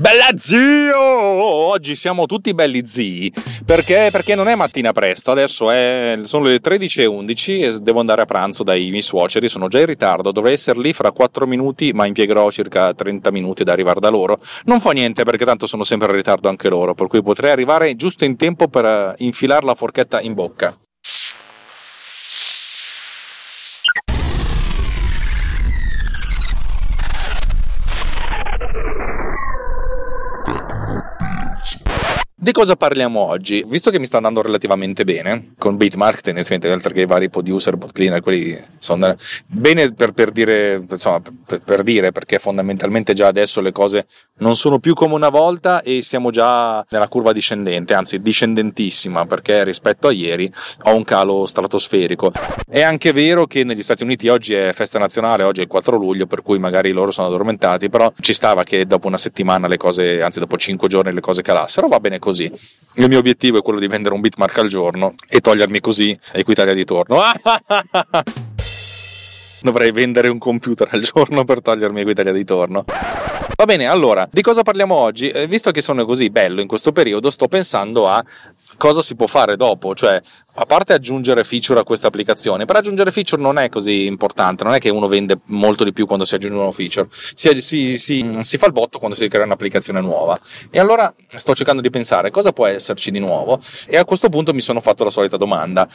Bella zio! Oggi siamo tutti belli zii. Perché? Perché non è mattina presto, adesso è, sono le 13.11 e devo andare a pranzo dai miei suoceri, sono già in ritardo, dovrei essere lì fra 4 minuti, ma impiegherò circa 30 minuti ad arrivare da loro. Non fa niente perché tanto sono sempre in ritardo anche loro, per cui potrei arrivare giusto in tempo per eh, infilare la forchetta in bocca. Di cosa parliamo oggi? Visto che mi sta andando relativamente bene, con Bitmark tendenzialmente, oltre che i vari producer, bot cleaner, quelli sono bene per, per, dire, insomma, per, per, dire, perché fondamentalmente già adesso le cose non sono più come una volta e siamo già nella curva discendente, anzi discendentissima, perché rispetto a ieri ho un calo stratosferico. È anche vero che negli Stati Uniti oggi è festa nazionale, oggi è il 4 luglio, per cui magari loro sono addormentati, però ci stava che dopo una settimana le cose, anzi dopo 5 giorni le cose calassero, va bene così così. Il mio obiettivo è quello di vendere un bitmark al giorno e togliermi così Equitalia di torno. Dovrei vendere un computer al giorno per togliermi Equitalia di torno. Va bene, allora, di cosa parliamo oggi? Eh, visto che sono così bello in questo periodo, sto pensando a cosa si può fare dopo, cioè a parte aggiungere feature a questa applicazione, per aggiungere feature non è così importante, non è che uno vende molto di più quando si aggiungono feature, si, si, si, si fa il botto quando si crea un'applicazione nuova. E allora sto cercando di pensare cosa può esserci di nuovo e a questo punto mi sono fatto la solita domanda.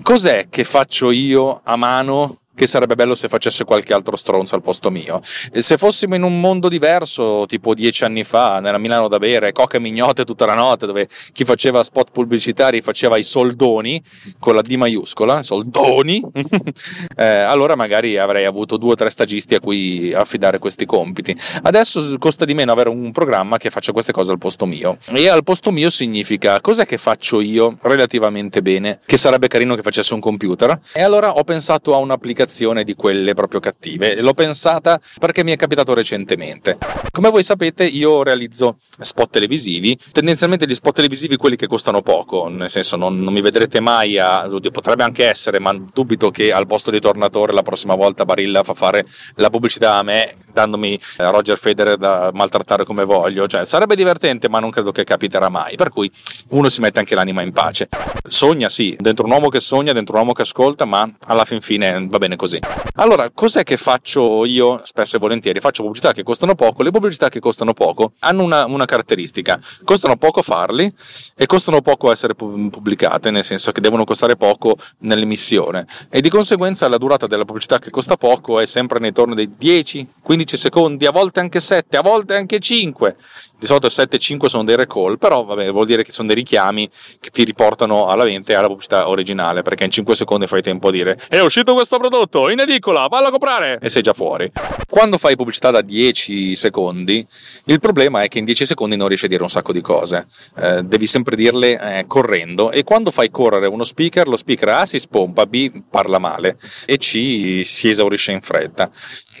Cos'è che faccio io a mano che sarebbe bello se facesse qualche altro stronzo al posto mio. E se fossimo in un mondo diverso, tipo dieci anni fa, nella Milano da bere, coca e mignote tutta la notte, dove chi faceva spot pubblicitari faceva i soldoni, con la D maiuscola, soldoni, eh, allora magari avrei avuto due o tre stagisti a cui affidare questi compiti. Adesso costa di meno avere un programma che faccia queste cose al posto mio. E al posto mio significa cos'è che faccio io relativamente bene, che sarebbe carino che facesse un computer. E allora ho pensato a un'applicazione applicazione di quelle proprio cattive. L'ho pensata perché mi è capitato recentemente. Come voi sapete, io realizzo spot televisivi, tendenzialmente gli spot televisivi quelli che costano poco, nel senso non, non mi vedrete mai a. potrebbe anche essere, ma dubito che al posto di Tornatore la prossima volta Barilla fa fare la pubblicità a me dandomi eh, Roger Federer da maltrattare come voglio. Cioè, sarebbe divertente, ma non credo che capiterà mai. Per cui uno si mette anche l'anima in pace. Sogna, sì, dentro un uomo che sogna, dentro un uomo che ascolta, ma alla fin fine va bene così. Allora, cos'è che faccio io spesso e volentieri? Faccio pubblicità che costano poco. Le pubblicità che costano poco hanno una, una caratteristica: costano poco farli e costano poco essere pubblicate, nel senso che devono costare poco nell'emissione. E di conseguenza la durata della pubblicità che costa poco è sempre nei torni dei 10-15 secondi, a volte anche 7, a volte anche 5 di solito 7 e 5 sono dei recall, però vabbè, vuol dire che sono dei richiami che ti riportano alla mente e alla pubblicità originale, perché in 5 secondi fai tempo a dire è uscito questo prodotto in edicola, vallo a comprare e sei già fuori. Quando fai pubblicità da 10 secondi, il problema è che in 10 secondi non riesci a dire un sacco di cose, eh, devi sempre dirle eh, correndo e quando fai correre uno speaker, lo speaker A si spompa, B parla male e C si esaurisce in fretta.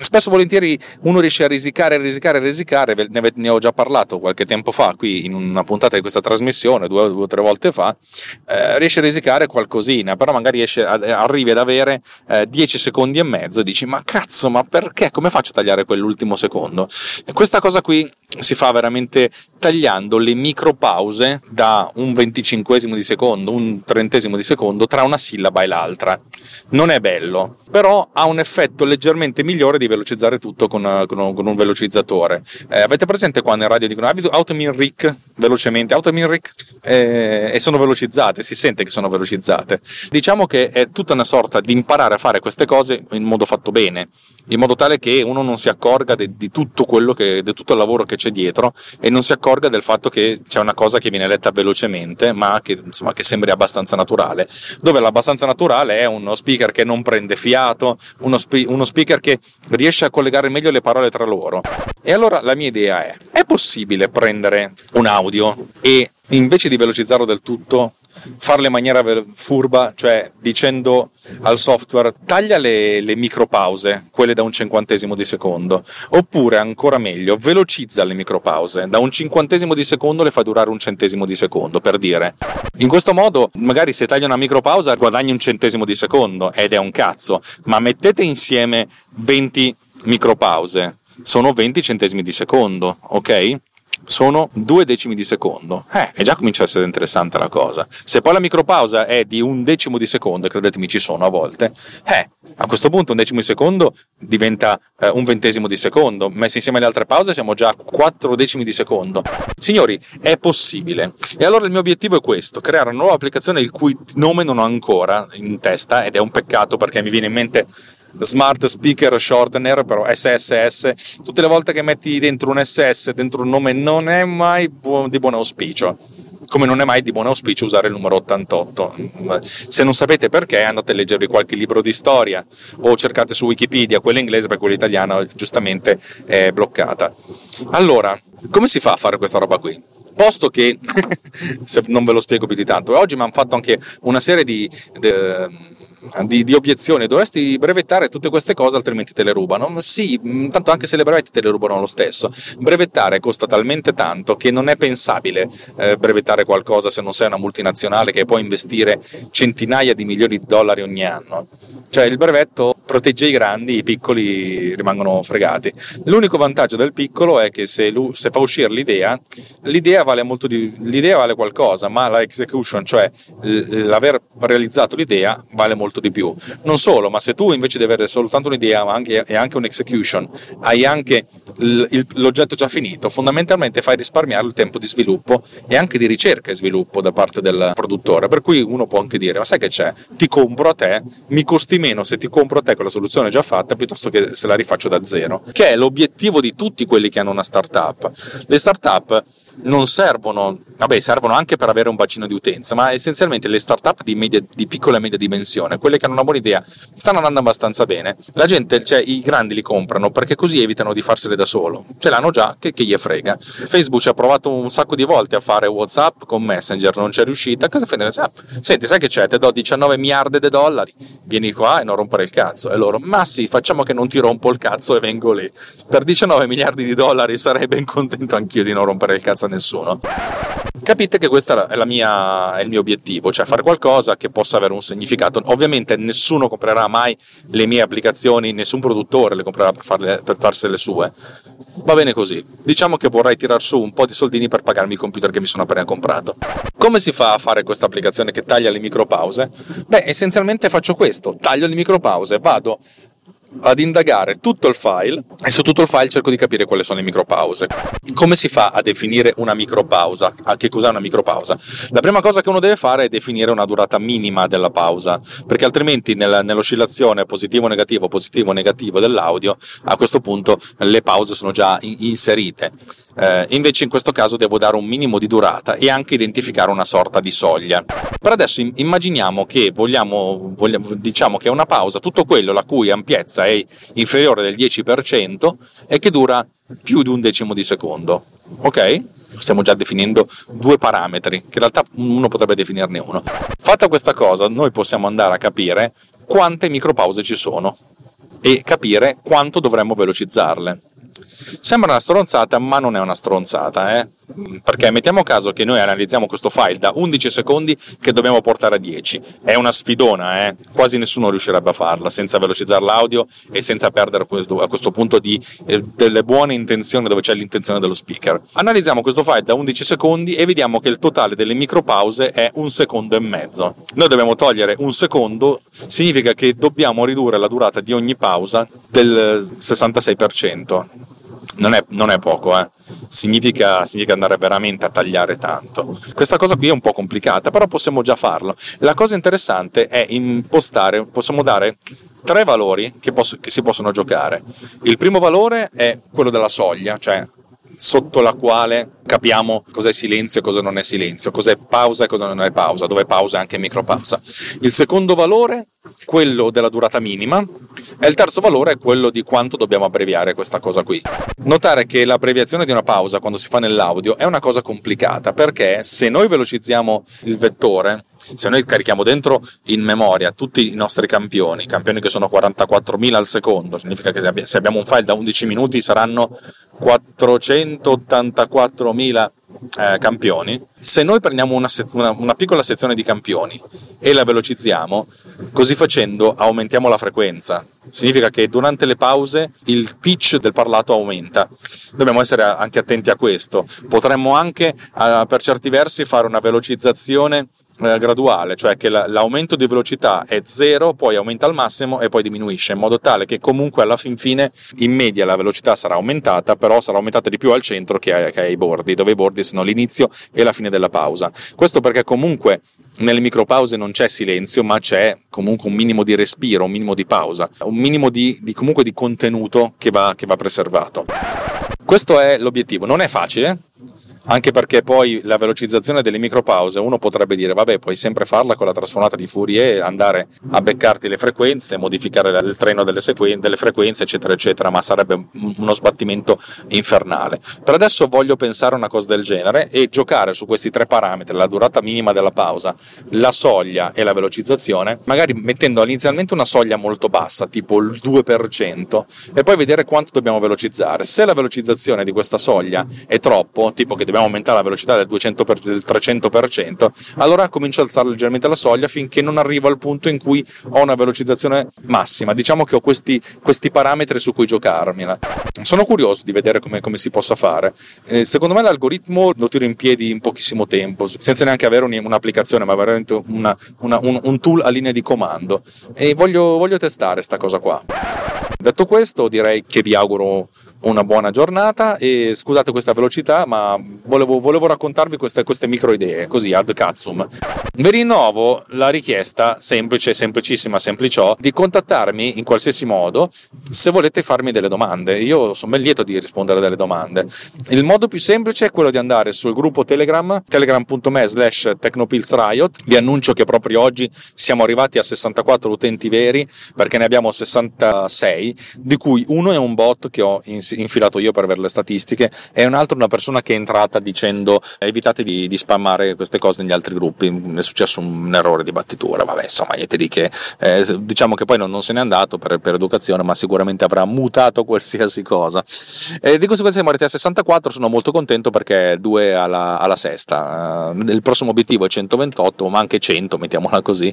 Spesso volentieri uno riesce a risicare, risicare, risicare, ne, ne ho già parlato qualche tempo fa qui in una puntata di questa trasmissione, due o tre volte fa, eh, riesce a risicare qualcosina, però magari riesce a, arrivi ad avere eh, 10 secondi e mezzo e dici ma cazzo, ma perché? Come faccio a tagliare quell'ultimo secondo? E questa cosa qui si fa veramente tagliando le micropause da un venticinquesimo di secondo, un trentesimo di secondo tra una sillaba e l'altra. Non è bello, però ha un effetto leggermente migliore di velocizzare tutto con, con, con un velocizzatore. Eh, avete presente quando in radio dicono automin ric velocemente, automin ric eh, e sono velocizzate, si sente che sono velocizzate. Diciamo che è tutta una sorta di imparare a fare queste cose in modo fatto bene, in modo tale che uno non si accorga de, di tutto quello che, di tutto il lavoro che c'è dietro e non si accorga del fatto che c'è una cosa che viene letta velocemente, ma che, insomma, che sembri abbastanza naturale. Dove l'abbastanza naturale è uno speaker che non prende fiato, uno, spe- uno speaker che riesce a collegare meglio le parole tra loro. E allora la mia idea è: è possibile prendere un audio e invece di velocizzarlo del tutto farlo in maniera furba, cioè dicendo al software taglia le, le micropause, quelle da un cinquantesimo di secondo, oppure ancora meglio, velocizza le micropause, da un cinquantesimo di secondo le fa durare un centesimo di secondo, per dire. In questo modo, magari se taglia una micropausa guadagni un centesimo di secondo ed è un cazzo, ma mettete insieme 20 micropause, sono 20 centesimi di secondo, ok? Sono due decimi di secondo. Eh, e già comincia a essere interessante la cosa. Se poi la micropausa è di un decimo di secondo, e credetemi ci sono a volte, eh, a questo punto un decimo di secondo diventa eh, un ventesimo di secondo. Messi insieme alle altre pause siamo già a quattro decimi di secondo. Signori, è possibile. E allora il mio obiettivo è questo, creare una nuova applicazione il cui nome non ho ancora in testa ed è un peccato perché mi viene in mente smart speaker shortener, però SSS, tutte le volte che metti dentro un SS, dentro un nome, non è mai bu- di buon auspicio. Come non è mai di buon auspicio usare il numero 88. Se non sapete perché, andate a leggervi qualche libro di storia o cercate su Wikipedia quella inglese perché quella italiana giustamente è bloccata. Allora, come si fa a fare questa roba qui? Posto che non ve lo spiego più di tanto oggi mi hanno fatto anche una serie di, di di, obiezione, dovresti brevettare tutte queste cose altrimenti te le rubano. Sì, mm, tanto anche se le brevetti te le rubano lo stesso. Brevettare costa talmente tanto che non è pensabile eh, brevettare qualcosa se non sei una multinazionale che può investire centinaia di milioni di dollari ogni anno. Cioè il brevetto protegge i grandi, i piccoli rimangono fregati. L'unico vantaggio del piccolo è che se, lui, se fa uscire l'idea, l'idea vale, di, l'idea vale qualcosa, ma la execution, cioè l'aver realizzato l'idea, vale molto di più. Non solo, ma se tu invece di avere soltanto un'idea ma anche, e anche un'execution, hai anche l'oggetto già finito, fondamentalmente fai risparmiare il tempo di sviluppo e anche di ricerca e sviluppo da parte del produttore. Per cui uno può anche dire: Ma sai che c'è? Ti compro a te, mi costi meno se ti compro a te con la soluzione già fatta piuttosto che se la rifaccio da zero, che è l'obiettivo di tutti quelli che hanno una startup. Le startup non servono, vabbè, servono anche per avere un bacino di utenza, ma essenzialmente le startup di, media, di piccola e media dimensione, quelle che hanno una buona idea, stanno andando abbastanza bene. La gente, cioè i grandi li comprano perché così evitano di farsele da solo. Ce l'hanno già, che, che gli frega. Facebook ci ha provato un sacco di volte a fare WhatsApp con Messenger, non c'è riuscita. Cosa fai? Ah, senti, sai che c'è? Te do 19 miliardi di dollari, vieni qua e non rompere il cazzo. E loro, ma sì, facciamo che non ti rompo il cazzo e vengo lì. Per 19 miliardi di dollari sarei ben contento anch'io di non rompere il cazzo nessuno. Capite che questo è, mia, è, il mio obiettivo, cioè fare qualcosa che possa avere un significato. Ovviamente nessuno comprerà mai le mie applicazioni, nessun produttore le comprerà per, farle, per farsi le sue. Va bene così. Diciamo che vorrei tirar su un po' di soldini per pagarmi il computer che mi sono appena comprato. Come si fa a fare questa applicazione che taglia le micropause? Beh, essenzialmente faccio questo, taglio le micropause, vado ad indagare tutto il file e su tutto il file cerco di capire quali sono le micropause. Come si fa a definire una micropausa? Che cos'è una micropausa? La prima cosa che uno deve fare è definire una durata minima della pausa, perché altrimenti nel, nell'oscillazione positivo-negativo, positivo-negativo dell'audio, a questo punto le pause sono già in, inserite. Eh, invece in questo caso devo dare un minimo di durata e anche identificare una sorta di soglia. Per adesso immaginiamo che vogliamo, vogliamo diciamo che è una pausa, tutto quello la cui ampiezza è inferiore del 10% e che dura più di un decimo di secondo. Ok? Stiamo già definendo due parametri, che in realtà uno potrebbe definirne uno. Fatta questa cosa, noi possiamo andare a capire quante micropause ci sono e capire quanto dovremmo velocizzarle. Sembra una stronzata, ma non è una stronzata, eh? Perché mettiamo caso che noi analizziamo questo file da 11 secondi che dobbiamo portare a 10. È una sfidona, eh? Quasi nessuno riuscirebbe a farla senza velocizzare l'audio e senza perdere questo, a questo punto di, eh, delle buone intenzioni dove c'è l'intenzione dello speaker. Analizziamo questo file da 11 secondi e vediamo che il totale delle micropause è un secondo e mezzo. Noi dobbiamo togliere un secondo, significa che dobbiamo ridurre la durata di ogni pausa del 66% non è, non è poco, eh. significa, significa, andare veramente a tagliare tanto. Questa cosa qui è un po' complicata, però possiamo già farlo. La cosa interessante è impostare, possiamo dare tre valori che, posso, che si possono giocare. Il primo valore è quello della soglia, cioè sotto la quale capiamo cos'è silenzio e cosa non è silenzio, cos'è pausa e cosa non è pausa, dove pausa è anche micropausa. Il secondo valore quello della durata minima e il terzo valore è quello di quanto dobbiamo abbreviare questa cosa qui. Notare che l'abbreviazione di una pausa quando si fa nell'audio è una cosa complicata perché se noi velocizziamo il vettore se noi carichiamo dentro in memoria tutti i nostri campioni, campioni che sono 44.000 al secondo, significa che se abbiamo un file da 11 minuti saranno 484.000 eh, campioni. Se noi prendiamo una, sez- una, una piccola sezione di campioni e la velocizziamo, così facendo aumentiamo la frequenza. Significa che durante le pause il pitch del parlato aumenta. Dobbiamo essere anche attenti a questo. Potremmo anche, eh, per certi versi, fare una velocizzazione eh, graduale, cioè che la, l'aumento di velocità è zero, poi aumenta al massimo e poi diminuisce, in modo tale che comunque alla fin fine in media la velocità sarà aumentata, però sarà aumentata di più al centro che, ai, bordi, dove i bordi sono l'inizio e la fine della pausa. Questo perché comunque nelle micropause non c'è silenzio, ma c'è comunque un minimo di respiro, un minimo di pausa, un minimo di, di di contenuto che va, che va preservato. Questo è l'obiettivo, non è facile, anche perché poi la velocizzazione delle micropause uno potrebbe dire vabbè puoi sempre farla con la trasformata di Fourier andare a beccarti le frequenze modificare il treno delle, sequen- delle frequenze eccetera eccetera ma sarebbe uno sbattimento infernale. Per adesso voglio pensare a una cosa del genere e giocare su questi tre parametri la durata minima della pausa la soglia e la velocizzazione magari mettendo inizialmente una soglia molto bassa tipo il 2% e poi vedere quanto dobbiamo velocizzare. Se la velocizzazione di questa soglia è troppo tipo che dobbiamo aumentare la velocità del, 200 per, del 300%, allora comincio a alzare leggermente la soglia finché non arrivo al punto in cui ho una velocizzazione massima. Diciamo che ho questi, questi parametri su cui giocarmela. Sono curioso di vedere come, come si possa fare. Eh, secondo me l'algoritmo lo tiro in piedi in pochissimo tempo, senza neanche avere un, un'applicazione, ma veramente una, una, un, un, tool a linea di comando. E voglio, voglio testare questa cosa qua. Detto questo, direi che vi auguro una buona giornata e scusate questa velocità, ma volevo, volevo raccontarvi queste, queste, micro idee, così ad cazzum. Vi rinnovo la richiesta semplice, semplicissima, sempliciò, di contattarmi in qualsiasi modo se volete farmi delle domande. Io sono ben lieto di rispondere delle domande. Il modo più semplice è quello di andare sul gruppo Telegram, telegram.me slash technopillsriot. Vi annuncio che proprio oggi siamo arrivati a 64 utenti veri, perché ne abbiamo 66, di cui uno è un bot che ho inserito infilato io per avere le statistiche e un altro una persona che è entrata dicendo evitate di, di spammare queste cose negli altri gruppi, è successo un errore di battitura, vabbè insomma niente di che, eh, diciamo che poi non, non, se n'è andato per, per, educazione ma sicuramente avrà mutato qualsiasi cosa. E di conseguenza siamo arrivati a 64, sono molto contento perché due alla, alla sesta, uh, il prossimo obiettivo è 128 ma anche 100 mettiamola così,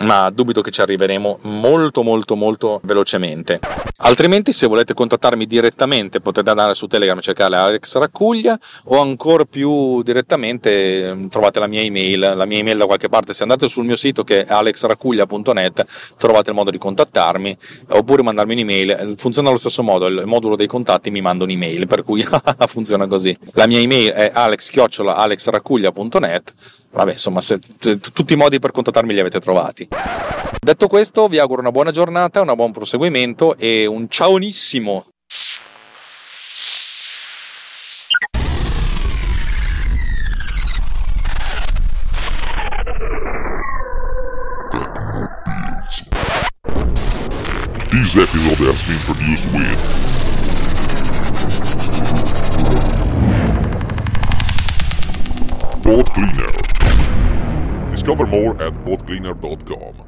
ma dubito che ci arriveremo molto molto molto velocemente. Altrimenti se volete contattarmi direttamente direttamente potete andare su Telegram e cercare Alex Raccuglia o ancora più direttamente mm, trovate la mia email, la mia email da qualche parte, se andate sul mio sito che è alexraccuglia.net trovate il modo di contattarmi oppure mandarmi un'email, funziona allo stesso modo, il modulo dei contatti mi manda un'email, per cui funziona così. La mia email è alex-alexraccuglia.net Vabbè, insomma, se, t- tutti i modi per contattarmi li avete trovati. Detto questo, vi auguro una buona giornata, un buon proseguimento e un ciaonissimo episode has been produced with Pod Cleaner. Discover more at podcleaner.com.